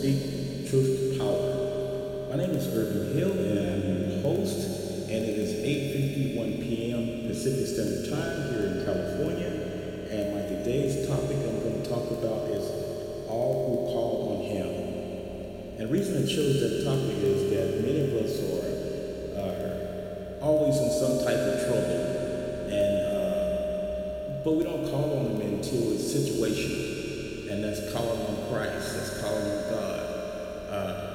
Speak Truth to Power. My name is Irvin Hill and I'm your host, and it is 8.51 p.m. Pacific Standard Time here in California. And my today's topic I'm going to talk about is all who call on Him. And the reason I chose that topic is that many of us are, are always in some type of trouble, and uh, but we don't call on Him until it's situational, and that's calling on Christ, that's calling on God. Uh,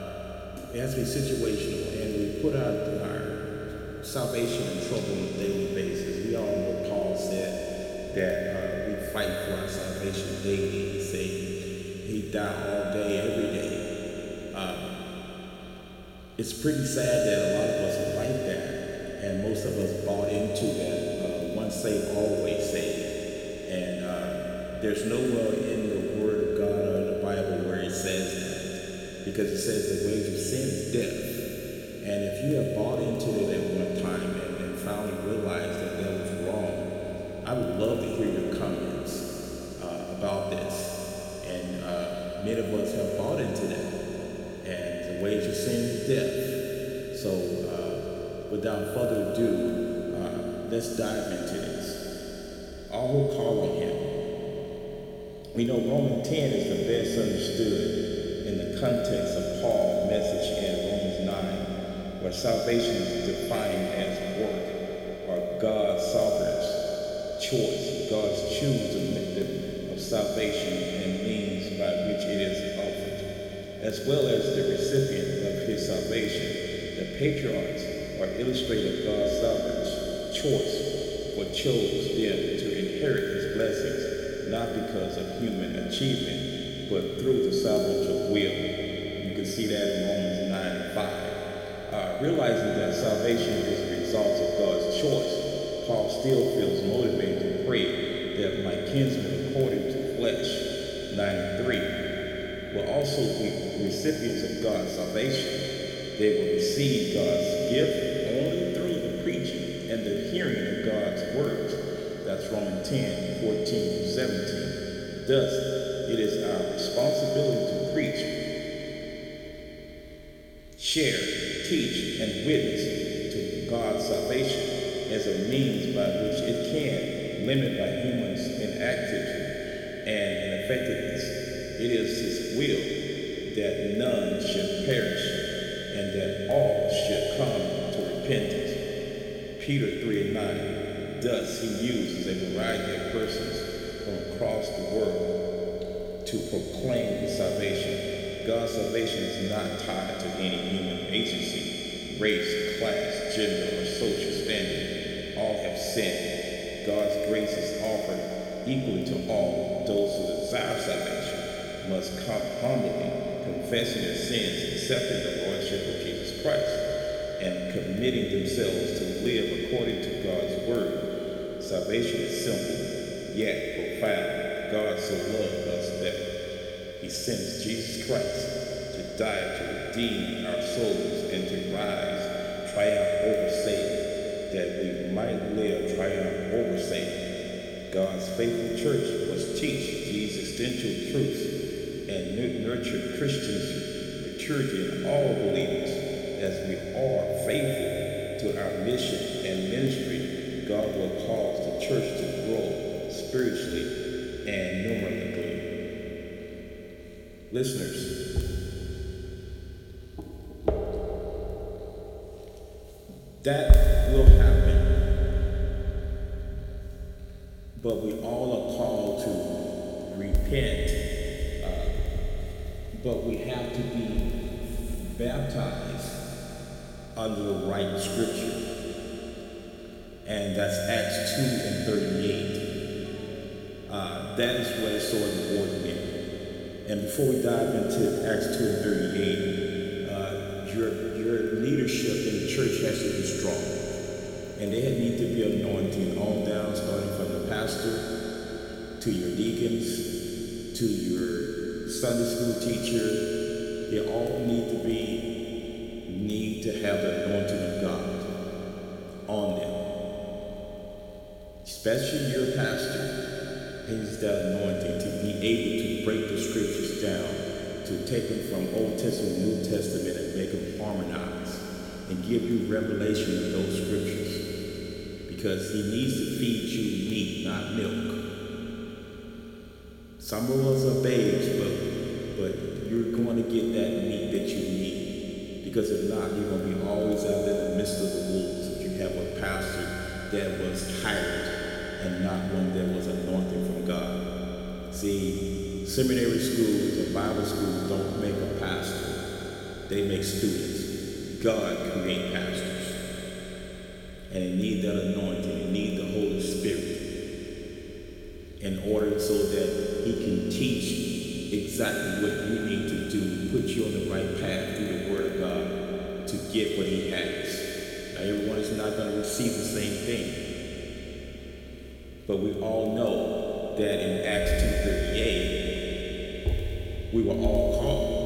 it has to be situational, and we put our, our salvation in trouble on a daily basis. We all know Paul said that uh, we fight for our salvation daily. He said he died all day, every day. Uh, it's pretty sad that a lot of us are like that, and most of us bought into that uh, once saved, always saved. And uh, there's nowhere in the Word of God or in the Bible where it says that, because it says the wage of sin is death. And if you have bought into it at one time and, and finally realized that that was wrong, I would love to hear your comments uh, about this. And uh, many of us have bought into that. And the wage of sin is death. So, uh, without further ado, uh, let's dive into this. All who call on Him. We know Romans 10 is the best understood in the context of Paul's message in Romans 9, where salvation is defined as work or God's sovereign choice, God's choosing method of salvation and means by which it is offered, as well as the recipient of his salvation. The patriarchs are illustrated God's sovereign choice for chose them to inherit his blessings, not because of human achievement, but through the salvage of will. You can see that in Romans 9 and 5. Uh, realizing that salvation is the result of God's choice, Paul still feels motivated to pray that my kinsmen according to flesh, 9 and 3, will also be recipients of God's salvation. They will receive God's gift only through the preaching and the hearing of God's words. That's Romans 10, 14 through 17. Thus, it is our responsibility to preach, share, teach, and witness to God's salvation as a means by which it can, limit by humans' inactivity and ineffectiveness. It is His will that none should perish and that all should come to repentance. Peter 3 and 9. Thus, he uses a variety of persons across the world to proclaim his salvation. God's salvation is not tied to any human agency, race, class, gender, or social standing. All have sinned. God's grace is offered equally to all. Those who desire salvation must come humbly, confessing their sins, accepting the Lordship of Jesus Christ, and committing themselves to live according to God's word. Salvation is simple, yet profound. God so loved us that he sent Jesus Christ to die to redeem our souls and to rise, triumph over Satan, that we might live triumph over Satan. God's faithful church must teach these essential truths and nurture Christians' maturity in all believers as we are faithful to our mission and ministry. God will cause the church to grow spiritually and numerically. Listeners, that will happen, but we all are called to repent, uh, but we have to be baptized under the right scripture. And that's Acts 2 and 38. That is what is so important. And before we dive into Acts 2 and 38, uh, your, your leadership in the church has to be strong. And they need to be anointing all down, starting from the pastor to your deacons to your Sunday school teacher. They all need to be, need to have the anointing of God on them. Especially your pastor needs that anointing to be able to break the scriptures down to take them from Old Testament, New Testament, and make them harmonize and give you revelation of those scriptures. Because he needs to feed you meat, not milk. Some of us are babes, but but you're going to get that meat that you need. Because if not, you're going to be always out in the midst of the wolves. If you have a pastor that was hired and not one that was anointed from God. See, seminary schools and Bible schools don't make a pastor. They make students. God create pastors. And they need that anointing. They need the Holy Spirit in order so that he can teach exactly what you need to do, put you on the right path through the Word of God to get what he has. Now, everyone is not going to receive the same thing. But we all know that in Acts 2.38, we were all called.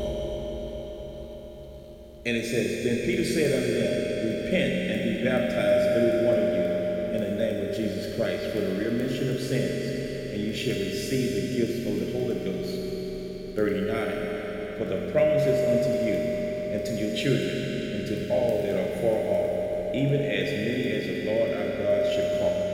And it says, Then Peter said unto them, Repent and be baptized, every one of you, in the name of Jesus Christ, for the remission of sins, and you shall receive the gifts of the Holy Ghost. 39. For the promises unto you, and to your children, and to all that are far off, even as many as the Lord our God shall call.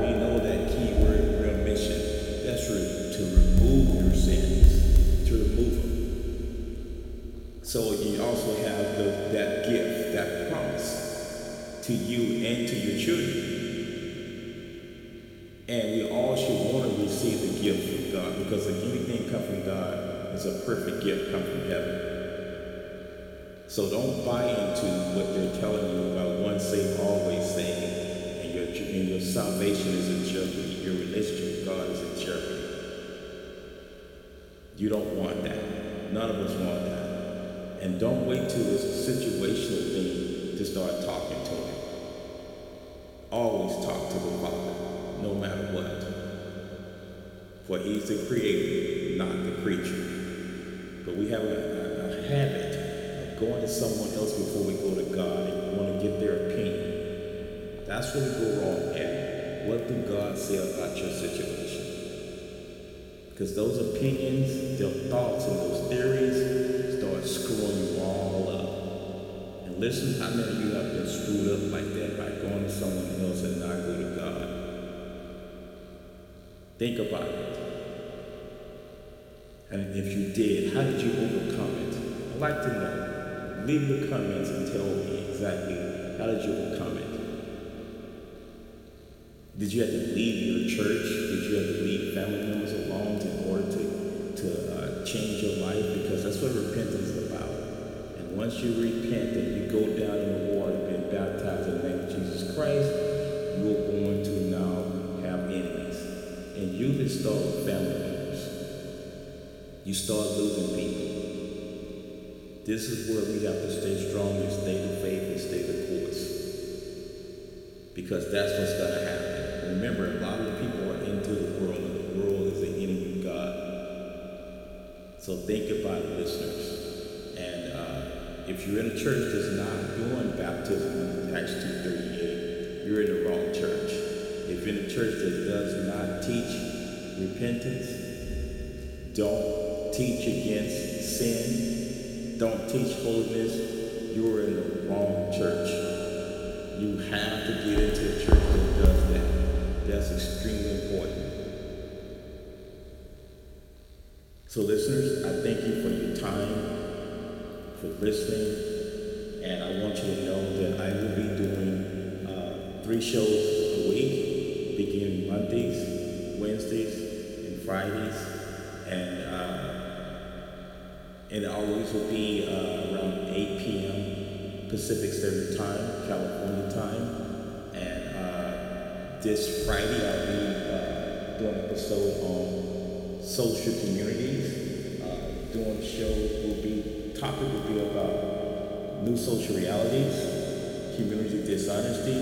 We know that key word, remission. That's re- to remove your sins, to remove them. So you also have the, that gift, that promise to you and to your children. And we all should want to receive the gift from God because if anything come from God, it's a perfect gift come from heaven. So don't buy into what they're telling you about once saved, always saved, and your salvation is in jeopardy. Your relationship with God is in jeopardy. You don't want that. None of us want that. And don't wait till it's a situational thing to start talking to Him. Always talk to the Father, no matter what. For He's the creator, not the creature. But we have a, a, a habit of going to someone else before we go to God and want to get their opinion. That's where we go wrong at. What did God say about your situation? Because those opinions, their thoughts, and those theories start screwing you all up. And listen, how many of you have been screwed up like that by going to someone else and not go to God? Think about it. And if you did, how did you overcome it? I'd like to know. Leave your comments and tell me exactly how did you overcome it. Did you have to leave your church? Did you have to leave family members alone in order to, to uh, change your life? Because that's what repentance is about. And once you repent and you go down in the water and be baptized in the name of Jesus Christ, you're going to now have enemies. And you can start family members. You start losing people. This is where we have to stay strong and stay the faith and stay the course. Because that's what's going to happen. Remember, a lot of the people are into the world, and the world is the enemy of God. So think about it, listeners. And uh, if you're in a church that's not doing baptism in Acts 2.38, you're in the wrong church. If you're in a church that does not teach repentance, don't teach against sin, don't teach holiness, you're in the wrong church. You have to get into a church that does that. That's extremely important. So, listeners, I thank you for your time, for listening, and I want you to know that I will be doing uh, three shows a week, beginning Mondays, Wednesdays, and Fridays, and uh, and it always will be uh, around 8 p.m. Pacific Standard Time, California time, this Friday I'll be uh, doing an episode on social communities. Uh, doing shows will be topic will be about new social realities, community dishonesty,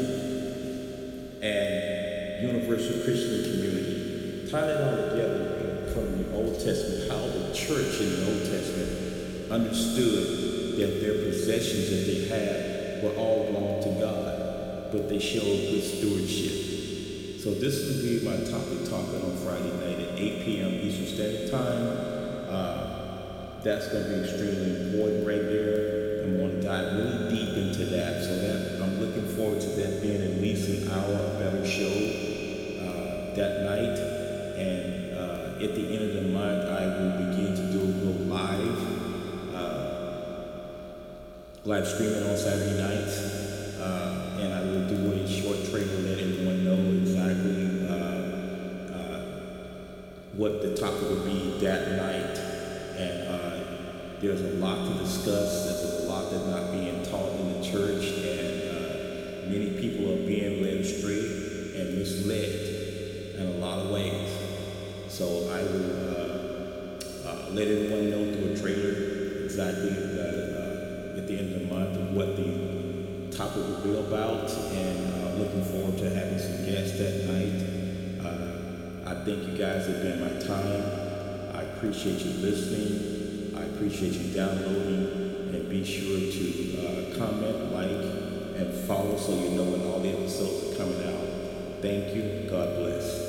and universal Christian community. Tie it all together from the Old Testament, how the church in the Old Testament understood that their possessions that they had were all belonged to God, but they showed good stewardship. So this will be my topic talking on Friday night at 8 p.m. Eastern Standard Time. Uh, that's going to be extremely important right there. I'm going to dive really deep into that. So that I'm looking forward to that being at least an hour better show uh, that night. And uh, at the end of the month, I will begin to do a little live, uh, live streaming on Saturday nights. Uh, and I will do a short trailer let what the topic will be that night. And uh, there's a lot to discuss. There's a lot that's not being taught in the church, and uh, many people are being led astray and misled in a lot of ways. So I will uh, uh, let everyone know through a trailer exactly uh, at the end of the month what the topic will be about, and looking forward to having some guests that night. I think you guys have been my time. I appreciate you listening. I appreciate you downloading. And be sure to uh, comment, like, and follow so you know when all the episodes are coming out. Thank you. God bless.